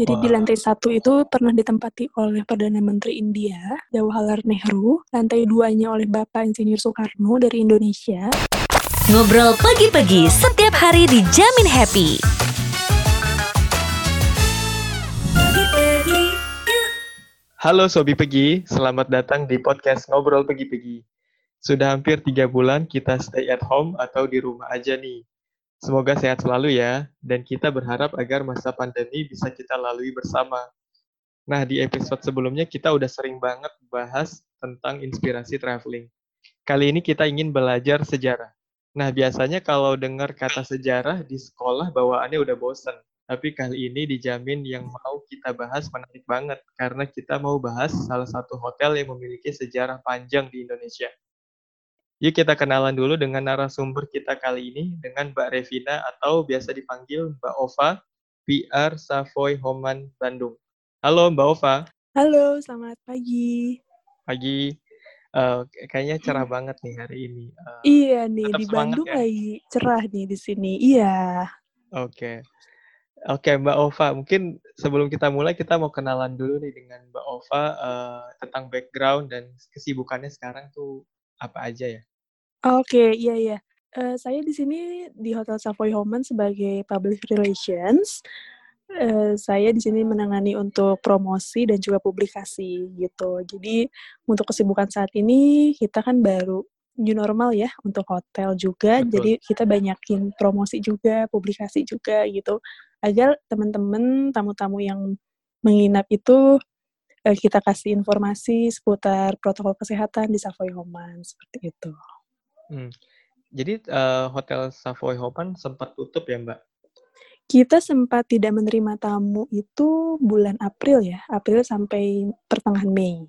Jadi wow. di lantai satu itu pernah ditempati oleh Perdana Menteri India, Jawaharlal Nehru. Lantai duanya oleh Bapak Insinyur Soekarno dari Indonesia. Ngobrol pagi-pagi setiap hari dijamin happy. Halo Sobi Pegi, selamat datang di podcast Ngobrol Pegi-Pegi. Sudah hampir tiga bulan kita stay at home atau di rumah aja nih. Semoga sehat selalu ya, dan kita berharap agar masa pandemi bisa kita lalui bersama. Nah, di episode sebelumnya kita udah sering banget bahas tentang inspirasi traveling. Kali ini kita ingin belajar sejarah. Nah, biasanya kalau dengar kata sejarah di sekolah bawaannya udah bosen. Tapi kali ini dijamin yang mau kita bahas menarik banget, karena kita mau bahas salah satu hotel yang memiliki sejarah panjang di Indonesia. Yuk kita kenalan dulu dengan narasumber kita kali ini dengan Mbak Revina atau biasa dipanggil Mbak Ova, PR Savoy Homan Bandung. Halo Mbak Ova. Halo, selamat pagi. Pagi. Uh, kayaknya cerah banget nih hari ini. Uh, iya nih di Bandung ya? lagi cerah nih di sini. Iya. Oke. Okay. Oke okay, Mbak Ova, mungkin sebelum kita mulai kita mau kenalan dulu nih dengan Mbak Ova uh, tentang background dan kesibukannya sekarang tuh apa aja ya? Oke, iya iya. Uh, saya di sini di Hotel Savoy Homan sebagai Public Relations. Uh, saya di sini menangani untuk promosi dan juga publikasi gitu. Jadi untuk kesibukan saat ini kita kan baru new normal ya untuk hotel juga. Betul. Jadi kita banyakin promosi juga, publikasi juga gitu. Agar teman-teman tamu-tamu yang menginap itu uh, kita kasih informasi seputar protokol kesehatan di Savoy Homan seperti itu. Hmm. Jadi uh, Hotel Savoy Hopan sempat tutup ya Mbak? Kita sempat tidak menerima tamu itu bulan April ya, April sampai pertengahan Mei.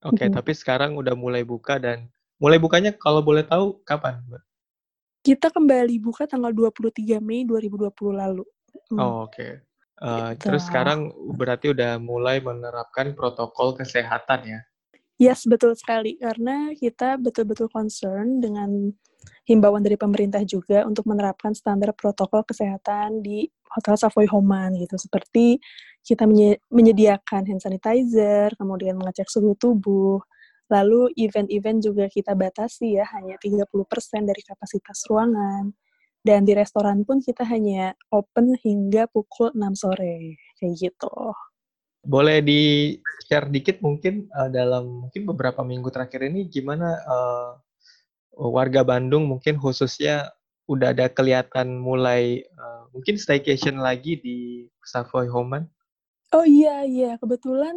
Oke, okay, hmm. tapi sekarang udah mulai buka dan mulai bukanya kalau boleh tahu kapan Mbak? Kita kembali buka tanggal 23 Mei 2020 lalu. Hmm. Oh, oke. Okay. Uh, eh, gitu. Terus sekarang berarti udah mulai menerapkan protokol kesehatan ya? Yes, betul sekali. Karena kita betul-betul concern dengan himbauan dari pemerintah juga untuk menerapkan standar protokol kesehatan di Hotel Savoy Homan gitu. Seperti kita menyediakan hand sanitizer, kemudian mengecek suhu tubuh, lalu event-event juga kita batasi ya, hanya 30% dari kapasitas ruangan. Dan di restoran pun kita hanya open hingga pukul 6 sore, kayak gitu. Boleh di-share dikit mungkin uh, dalam mungkin beberapa minggu terakhir ini gimana uh, warga Bandung mungkin khususnya udah ada kelihatan mulai uh, mungkin staycation lagi di Savoy Homan? Oh iya iya. Kebetulan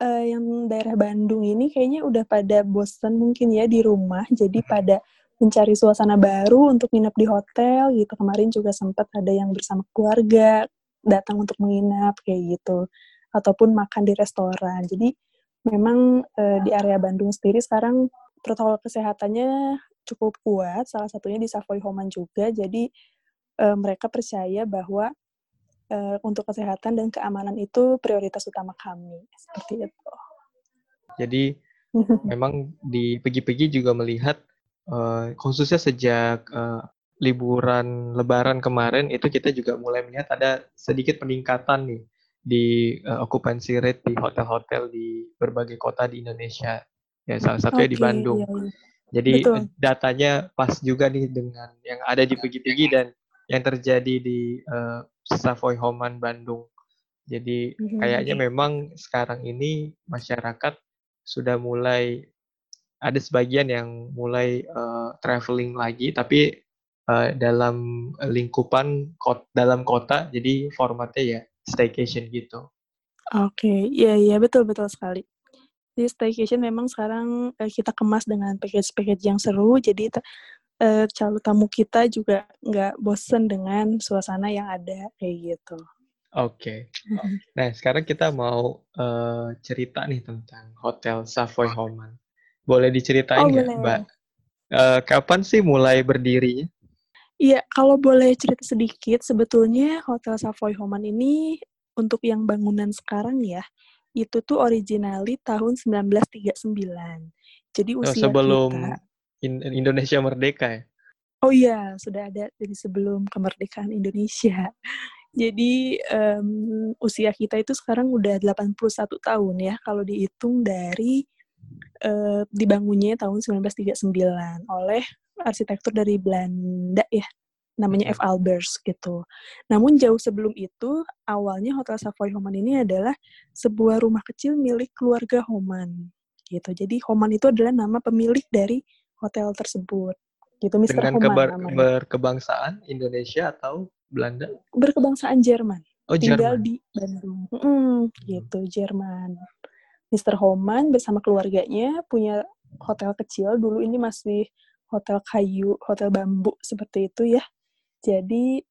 uh, yang daerah Bandung ini kayaknya udah pada bosan mungkin ya di rumah. Jadi pada mencari suasana baru untuk nginep di hotel gitu. Kemarin juga sempat ada yang bersama keluarga datang untuk menginap kayak gitu ataupun makan di restoran. Jadi memang e, di area Bandung sendiri sekarang protokol kesehatannya cukup kuat, salah satunya di Savoy Homan juga. Jadi e, mereka percaya bahwa e, untuk kesehatan dan keamanan itu prioritas utama kami, seperti itu. Jadi memang di Pegi-Pegi juga melihat uh, khususnya sejak uh, liburan Lebaran kemarin itu kita juga mulai melihat ada sedikit peningkatan nih di uh, occupancy rate di hotel-hotel di berbagai kota di Indonesia. Ya salah satunya okay, di Bandung. Iya, iya. Jadi Betul. datanya pas juga nih dengan yang ada di Pegi-Pegi dan yang terjadi di uh, Savoy Homan Bandung. Jadi mm-hmm. kayaknya memang sekarang ini masyarakat sudah mulai ada sebagian yang mulai uh, traveling lagi tapi uh, dalam lingkupan kot, dalam kota jadi formatnya ya staycation gitu. Oke, okay. iya iya betul betul sekali. Jadi staycation memang sekarang uh, kita kemas dengan package-package yang seru, jadi uh, calon tamu kita juga nggak bosen dengan suasana yang ada kayak gitu. Oke. Okay. Nah sekarang kita mau uh, cerita nih tentang Hotel Savoy Homan. Boleh diceritain oh, nggak, oh, Mbak? Uh, kapan sih mulai berdirinya? Iya, kalau boleh cerita sedikit, sebetulnya Hotel Savoy Homan ini untuk yang bangunan sekarang ya, itu tuh originally tahun 1939. Jadi oh, usia oh, sebelum kita, Indonesia merdeka ya? Oh iya, sudah ada dari sebelum kemerdekaan Indonesia. Jadi um, usia kita itu sekarang udah 81 tahun ya kalau dihitung dari uh, dibangunnya tahun 1939 oleh arsitektur dari Belanda ya namanya F. Albers gitu. Namun jauh sebelum itu, awalnya Hotel Savoy Homan ini adalah sebuah rumah kecil milik keluarga Homan gitu. Jadi Homan itu adalah nama pemilik dari hotel tersebut. Gitu, Mr. Dengan Homan namanya. berkebangsaan Indonesia atau Belanda? Berkebangsaan Jerman. Oh, tinggal Jerman. di Bandung. Mm, gitu, Jerman. Mr. Homan bersama keluarganya punya hotel kecil. Dulu ini masih hotel kayu, hotel bambu seperti itu ya. Jadi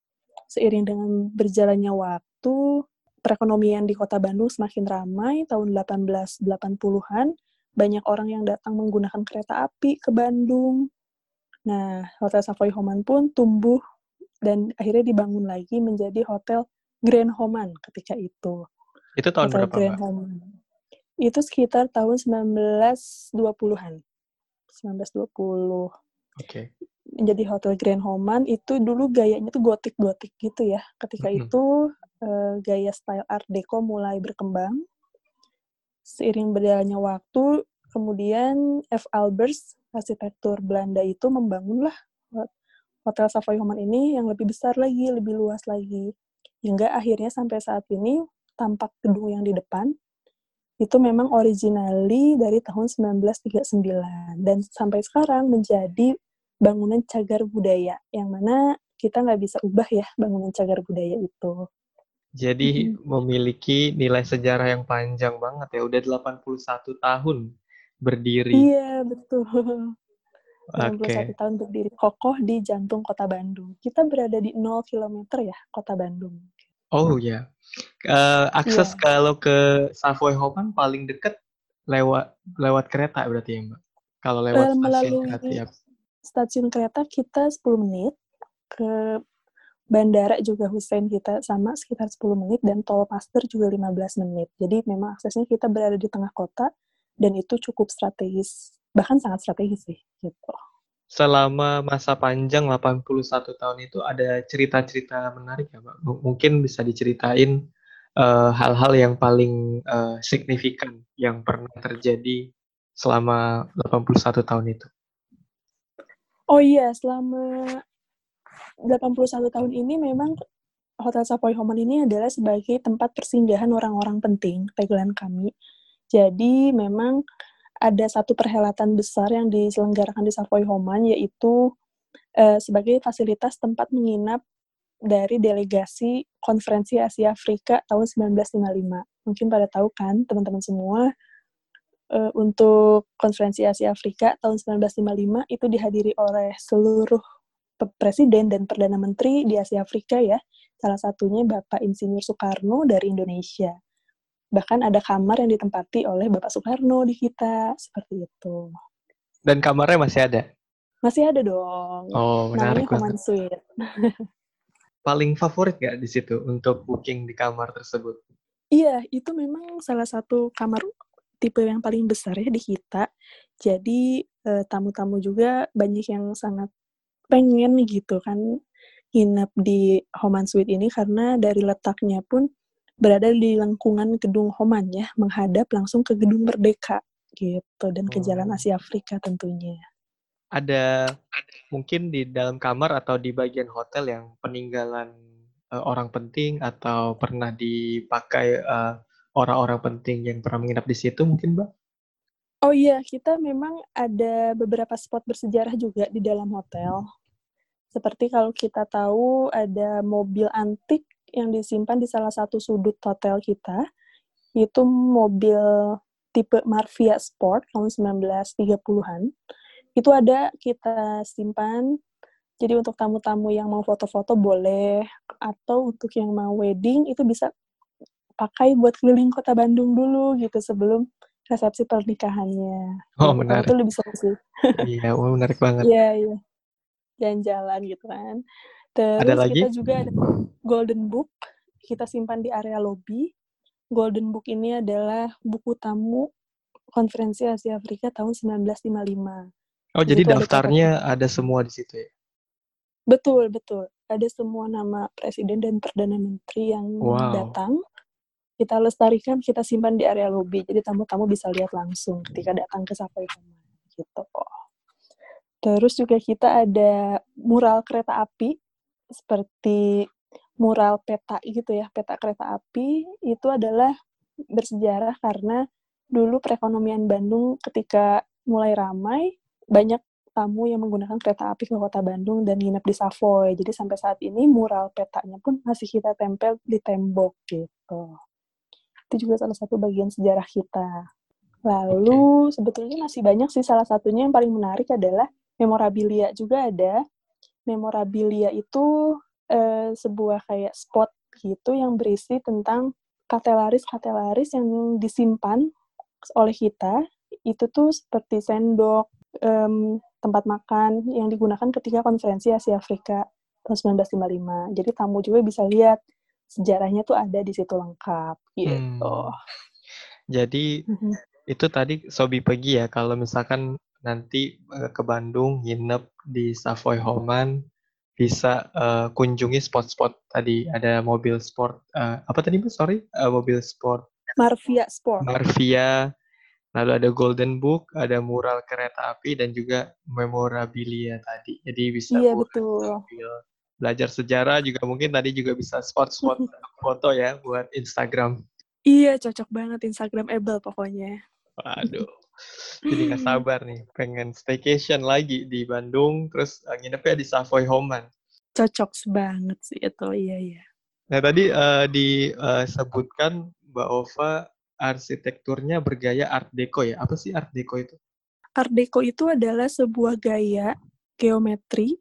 seiring dengan berjalannya waktu, perekonomian di kota Bandung semakin ramai tahun 1880-an. Banyak orang yang datang menggunakan kereta api ke Bandung. Nah, Hotel Savoy Homan pun tumbuh dan akhirnya dibangun lagi menjadi Hotel Grand Homan ketika itu. Itu tahun Hotel berapa, Grand Mbak? Homan. Itu sekitar tahun 1920-an. 1920 Oke. menjadi Hotel Grand Homan itu dulu gayanya tuh gotik-gotik gitu ya. Ketika Mhm. itu eh, gaya style Art Deco mulai berkembang. Seiring berjalannya waktu, kemudian F. Albers, arsitektur Belanda itu membangunlah Hotel Savoy Homan ini yang lebih besar lagi, lebih luas lagi. Hingga akhirnya sampai saat ini tampak gedung yang di depan itu memang originally dari tahun 1939 dan sampai sekarang menjadi bangunan cagar budaya yang mana kita nggak bisa ubah ya bangunan cagar budaya itu. Jadi memiliki nilai sejarah yang panjang banget ya. Udah 81 tahun berdiri. Iya betul. Oke. 81 tahun berdiri kokoh di jantung kota Bandung. Kita berada di 0 km ya kota Bandung. Oh ya. Eh, akses Iya. kalau ke Savoy Homan paling dekat lewat lewat kereta berarti ya, Mbak? Kalau lewat Eh, stasiun melalui kereta ya. Stasiun kereta kita 10 menit ke bandara juga Hussein kita sama sekitar 10 menit dan tol Paster juga 15 menit. Jadi memang aksesnya kita berada di tengah kota dan itu cukup strategis, bahkan sangat strategis sih gitu. Selama masa panjang 81 tahun itu ada cerita-cerita menarik ya? M- Mungkin bisa diceritain eh, hal-hal yang paling eh, signifikan yang pernah terjadi selama 81 tahun itu. Oh iya, selama 81 tahun ini memang Hotel Savoy Homan ini adalah sebagai tempat persinggahan orang-orang penting, tagline kami. Jadi memang ada satu perhelatan besar yang diselenggarakan di Savoy Homan, yaitu eh, sebagai fasilitas tempat menginap dari delegasi konferensi Asia Afrika tahun 1955. Mungkin pada tahu kan teman-teman semua, eh, untuk konferensi Asia Afrika tahun 1955 itu dihadiri oleh seluruh presiden dan perdana menteri di Asia Afrika ya. Salah satunya Bapak Insinyur Soekarno dari Indonesia. Bahkan ada kamar yang ditempati oleh Bapak Soekarno di kita, seperti itu. Dan kamarnya masih ada. Masih ada dong. Oh, Namanya menarik banget. Homan Suite. Paling favorit nggak di situ untuk booking di kamar tersebut? Iya, itu memang salah satu kamar tipe yang paling besar ya di kita. Jadi eh, tamu-tamu juga banyak yang sangat pengen gitu kan nginep di Homan Suite ini karena dari letaknya pun berada di lengkungan gedung Homan ya, menghadap langsung ke gedung Merdeka gitu dan ke Jalan Oh. Asia Afrika tentunya. Ada mungkin di dalam kamar atau di bagian hotel yang peninggalan eh, orang penting atau pernah dipakai eh, orang-orang penting yang pernah menginap di situ mungkin, Mbak? Oh iya, kita memang ada beberapa spot bersejarah juga di dalam hotel. Seperti kalau kita tahu ada mobil antik yang disimpan di salah satu sudut hotel kita. Itu mobil tipe Marvia Sport tahun 1930-an. Itu ada kita simpan. Jadi untuk tamu-tamu yang mau foto-foto boleh atau untuk yang mau wedding itu bisa pakai buat keliling kota Bandung dulu gitu sebelum resepsi pernikahannya. Oh, menarik. Itu lebih seru sih. Iya, oh, menarik banget. Iya, iya. Jalan-jalan gitu kan. Terus Ada lagi? kita juga ada Golden Book. Kita simpan di area lobby. Golden Book ini adalah buku tamu konferensi Asia Afrika tahun 1955. Oh, Di jadi situ ada daftarnya ada semua di situ ya? Betul, betul. ada semua nama presiden dan perdana menteri yang Wow. datang. Kita lestarikan, kita simpan di area lobi. Jadi tamu-tamu bisa lihat langsung ketika datang ke Savoy Command gitu. Terus juga kita ada mural kereta api seperti mural peta gitu ya, peta kereta api itu adalah bersejarah karena dulu perekonomian Bandung ketika mulai ramai banyak tamu yang menggunakan kereta api ke kota Bandung dan nginep di Savoy. Jadi sampai saat ini mural petanya pun masih kita tempel di tembok gitu. Itu juga salah satu bagian sejarah kita. Lalu sebetulnya masih banyak sih salah satunya yang paling menarik adalah memorabilia juga ada. Memorabilia itu eh, sebuah kayak spot gitu yang berisi tentang katelaris-katelaris yang disimpan oleh kita. Itu tuh seperti sendok, em, tempat makan yang digunakan ketika konferensi Asia Afrika tahun 1955. Jadi tamu juga bisa lihat sejarahnya tuh ada di situ lengkap gitu. Hmm. Jadi Mhm. itu tadi Sobi pergi ya kalau misalkan nanti eh, ke Bandung nginep di Savoy Homan bisa eh, kunjungi spot-spot tadi ada mobil sport eh, apa tadi Bu? Sorry, Eh, mobil sport Marvia Sport. Marvia, lalu ada Golden Book, ada mural kereta api dan juga memorabilia tadi. Jadi bisa Iya, betul. sambil belajar sejarah juga mungkin tadi juga bisa spot-spot foto ya buat Instagram. Iya, cocok banget Instagramable pokoknya. Waduh. Jadi nggak sabar nih, pengen staycation lagi di Bandung, terus eh, nginepnya di Savoy Homan. Cocok banget sih itu, iya iya. Nah tadi eh, disebutkan Mbak Ova arsitekturnya bergaya Art Deco ya. Apa sih Art Deco itu? Art Deco itu adalah sebuah gaya geometri.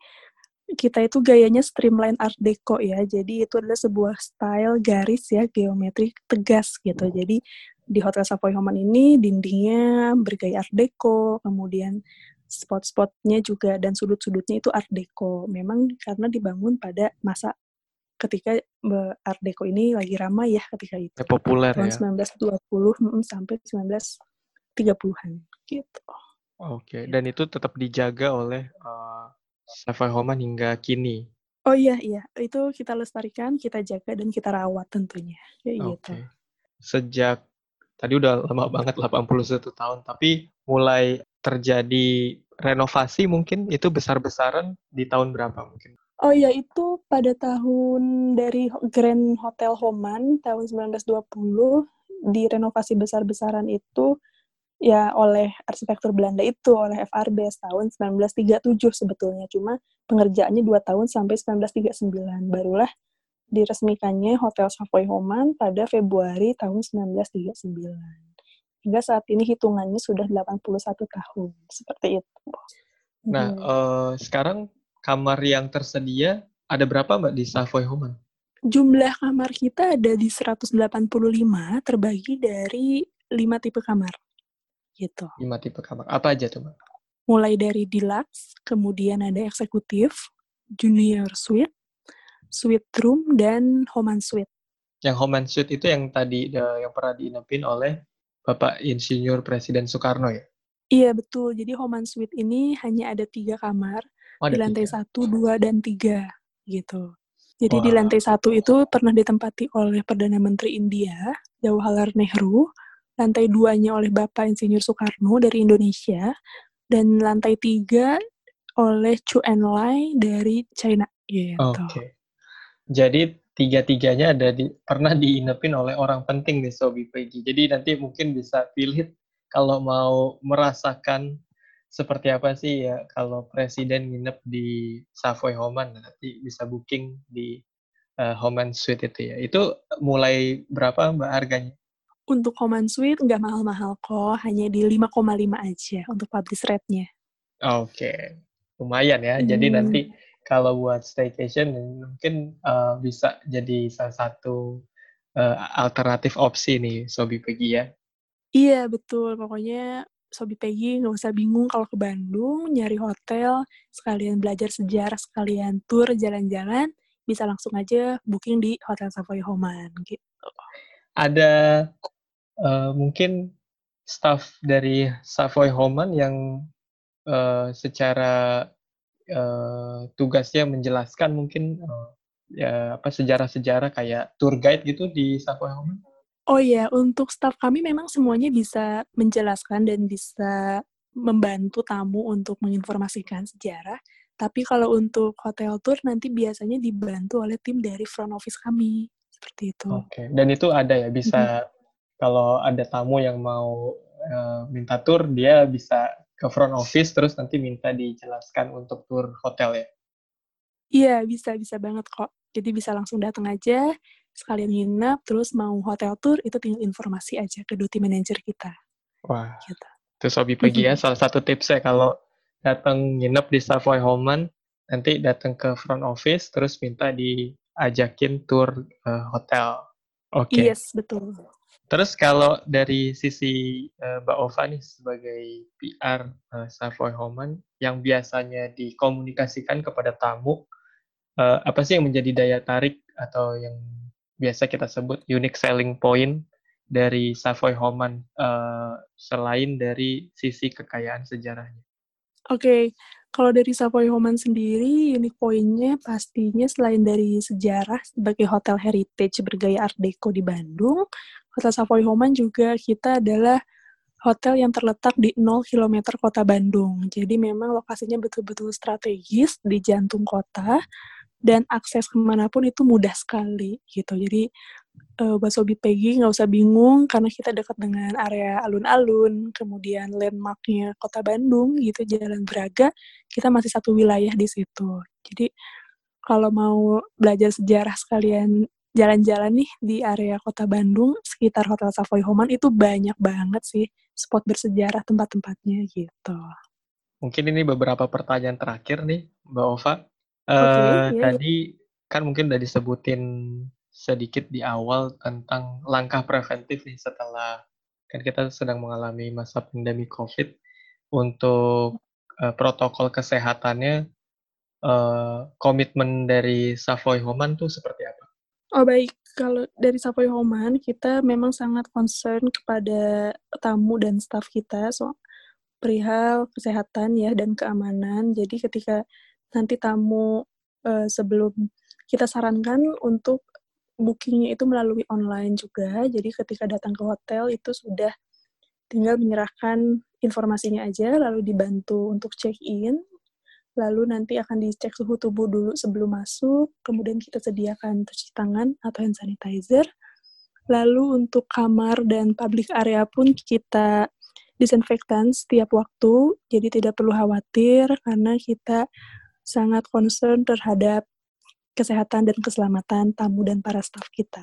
Kita itu gayanya streamline Art Deco ya. Jadi itu adalah sebuah style garis ya geometri tegas gitu. Jadi di Hotel Savoy Homan ini dindingnya bergaya Art Deco, kemudian spot-spotnya juga dan sudut-sudutnya itu Art Deco. Memang karena dibangun pada masa ketika Art Deco ini lagi ramai ya ketika itu. Ya, populer tahun ya. 1920 mm, sampai 1930-an gitu. Oke, dan itu tetap dijaga oleh eh, Savoy Homan hingga kini. Oh iya iya, itu kita lestarikan, kita jaga dan kita rawat tentunya. Kayak Oke. gitu. Sejak tadi udah lama banget 81 tahun, tapi mulai terjadi renovasi mungkin itu besar-besaran di tahun berapa mungkin? Oh iya, itu pada tahun dari Grand Hotel Homan tahun 1920 direnovasi besar-besaran itu ya oleh arsitektur Belanda itu oleh FRB tahun 1937 sebetulnya cuma pengerjaannya dua tahun sampai 1939 barulah diresmikannya Hotel Savoy Homan pada Februari tahun 1939 hingga saat ini hitungannya sudah 81 tahun seperti itu. Nah, Mhm. eh, sekarang kamar yang tersedia ada berapa Mbak di Savoy Homan? Jumlah kamar kita ada di 185 terbagi dari 5 tipe kamar. Gitu. Lima tipe kamar. Apa aja tuh Mbak? Mulai dari deluxe, kemudian ada eksekutif, junior suite, suite room, dan Homan suite. Yang Homan Suite itu yang tadi yang pernah diinepin oleh Bapak Insinyur Presiden Soekarno ya? Iya betul, jadi Homan suite ini hanya ada tiga kamar, Oh, di lantai tiga. satu, dua, dan tiga gitu. Jadi di Wah. lantai satu itu pernah ditempati oleh Perdana Menteri India, Jawaharlal Nehru. Lantai duanya oleh Bapak Insinyur Soekarno dari Indonesia. Dan lantai tiga oleh Chu Enlai dari China. Gitu. Oke. Jadi tiga-tiganya ada di pernah diinepin oleh orang penting nih Sobi Peggy. Jadi nanti mungkin bisa pilih kalau mau merasakan seperti apa sih ya kalau presiden nginep di Savoy Homan nanti bisa booking di eh, Homan Suite itu ya. Itu mulai berapa Mbak harganya? Untuk Homan Suite nggak mahal-mahal kok, hanya di 5,5 aja untuk publish rate-nya. Oke. Lumayan ya. Jadi Hmm. nanti kalau buat staycation mungkin eh, bisa jadi salah satu eh, alternatif opsi nih Sobi Peggy ya. Iya, betul. Pokoknya Sobi Peggy nggak usah bingung kalau ke Bandung, nyari hotel, sekalian belajar sejarah, sekalian tour, jalan-jalan, bisa langsung aja booking di Hotel Savoy Homan, gitu. Ada eh, mungkin staff dari Savoy Homan yang eh, secara uh, tugasnya menjelaskan mungkin uh, ya apa sejarah-sejarah kayak tour guide gitu di Savoy Home? Oh iya, untuk staff kami memang semuanya bisa menjelaskan dan bisa membantu tamu untuk menginformasikan sejarah. Tapi kalau untuk hotel tour nanti biasanya dibantu oleh tim dari front office kami. Seperti itu. Oke, okay. dan itu ada ya bisa mm -hmm. Kalau ada tamu yang mau uh, minta tour dia bisa ke front office terus nanti minta dijelaskan untuk tour hotel ya. Iya, bisa bisa banget kok. Jadi bisa langsung datang aja, sekalian nginep, terus mau hotel tour, itu tinggal informasi aja ke duty manager kita. Wah, gitu. itu Sobi pergi ya, salah satu tipsnya kalau datang nginep di Savoy Homan, nanti datang ke front office, terus minta diajakin tour uh, hotel. Oke. Okay. Yes, betul. Terus kalau dari sisi uh, Mbak Ova nih sebagai PR uh, eh, Savoy Homan yang biasanya dikomunikasikan kepada tamu, uh, apa sih yang menjadi daya tarik atau yang biasa kita sebut unique selling point dari Savoy Homan uh, selain dari sisi kekayaan sejarahnya. Oke, okay. kalau dari Savoy Homan sendiri, unique point-nya pastinya selain dari sejarah sebagai hotel heritage bergaya Art Deco di Bandung, Hotel Savoy Homan juga kita adalah hotel yang terletak di 0 km kota Bandung. Jadi memang lokasinya betul-betul strategis di jantung kota dan akses ke mana pun itu mudah sekali gitu. Jadi uh, buat Sobi Peggy nggak usah bingung karena kita dekat dengan area alun-alun, kemudian landmarknya kota Bandung gitu, Jalan Braga, kita masih satu wilayah di situ. Jadi kalau mau belajar sejarah sekalian jalan-jalan nih di area kota Bandung sekitar Hotel Savoy Homan itu banyak banget sih spot bersejarah tempat-tempatnya gitu. Mungkin ini beberapa pertanyaan terakhir nih Mbak Ova. Okay, uh, yeah. Tadi kan mungkin udah disebutin sedikit di awal tentang langkah preventif nih setelah kan kita sedang mengalami masa pandemi COVID untuk uh, protokol kesehatannya uh, komitmen dari Savoy Homan tuh seperti apa? Oh baik, kalau dari Savoy Homan kita memang sangat concern kepada tamu dan staf kita so perihal kesehatan ya dan keamanan. Jadi ketika nanti tamu uh, sebelum kita sarankan untuk bookingnya itu melalui online juga. Jadi ketika datang ke hotel itu sudah tinggal menyerahkan informasinya aja, lalu dibantu untuk check-in, lalu nanti akan dicek suhu tubuh dulu sebelum masuk, kemudian kita sediakan cuci tangan atau hand sanitizer, lalu untuk kamar dan public area pun kita disinfektan setiap waktu, jadi tidak perlu khawatir karena kita sangat concern terhadap kesehatan dan keselamatan tamu dan para staf kita.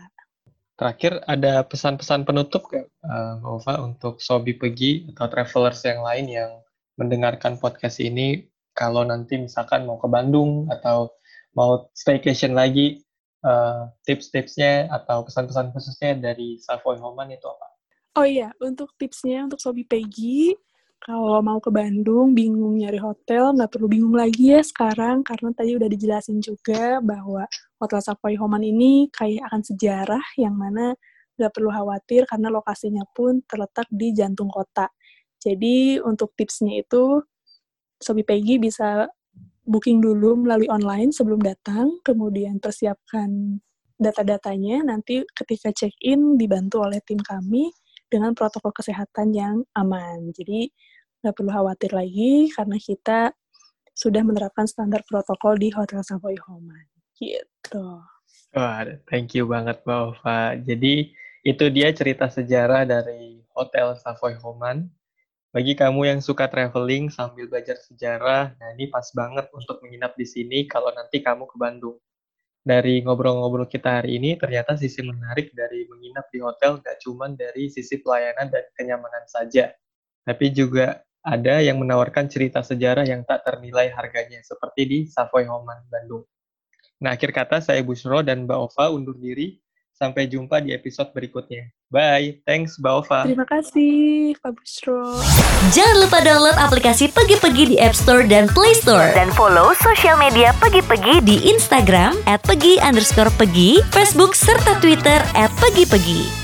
Terakhir, ada pesan-pesan penutup nggak, uh, Ova, untuk Sobi Pegi atau travelers yang lain yang mendengarkan podcast ini, kalau nanti misalkan mau ke Bandung atau mau staycation lagi, uh, tips-tipsnya atau pesan-pesan khususnya dari Savoy Homan itu apa? Oh iya, untuk tipsnya untuk Sobi Pegi, kalau mau ke Bandung bingung nyari hotel nggak perlu bingung lagi ya sekarang karena tadi udah dijelasin juga bahwa Hotel Savoy Homan ini kayak akan sejarah yang mana nggak perlu khawatir karena lokasinya pun terletak di jantung kota. Jadi untuk tipsnya itu Sobi Peggy bisa booking dulu melalui online sebelum datang, kemudian persiapkan data-datanya, nanti ketika check-in dibantu oleh tim kami dengan protokol kesehatan yang aman. Jadi nggak perlu khawatir lagi karena kita sudah menerapkan standar protokol di Hotel Savoy Homan. Gitu. Wah, thank you banget Mbak Ova. Jadi itu dia cerita sejarah dari Hotel Savoy Homan. Bagi kamu yang suka traveling sambil belajar sejarah, nah ini pas banget untuk menginap di sini kalau nanti kamu ke Bandung. Dari ngobrol-ngobrol kita hari ini, ternyata sisi menarik dari menginap di hotel nggak cuma dari sisi pelayanan dan kenyamanan saja, tapi juga ada yang menawarkan cerita sejarah yang tak ternilai harganya, seperti di Savoy Homan, Bandung. Nah, akhir kata saya Busro dan Mbak Ova undur diri. Sampai jumpa di episode berikutnya. Bye. Thanks, Mbak Ova. Terima kasih, Pak Busro. Jangan lupa download aplikasi Pegi-Pegi di App Store dan Play Store. Dan follow sosial media Pegi-Pegi di Instagram at Pegi underscore Pegi, Facebook, serta Twitter at Pegi-Pegi.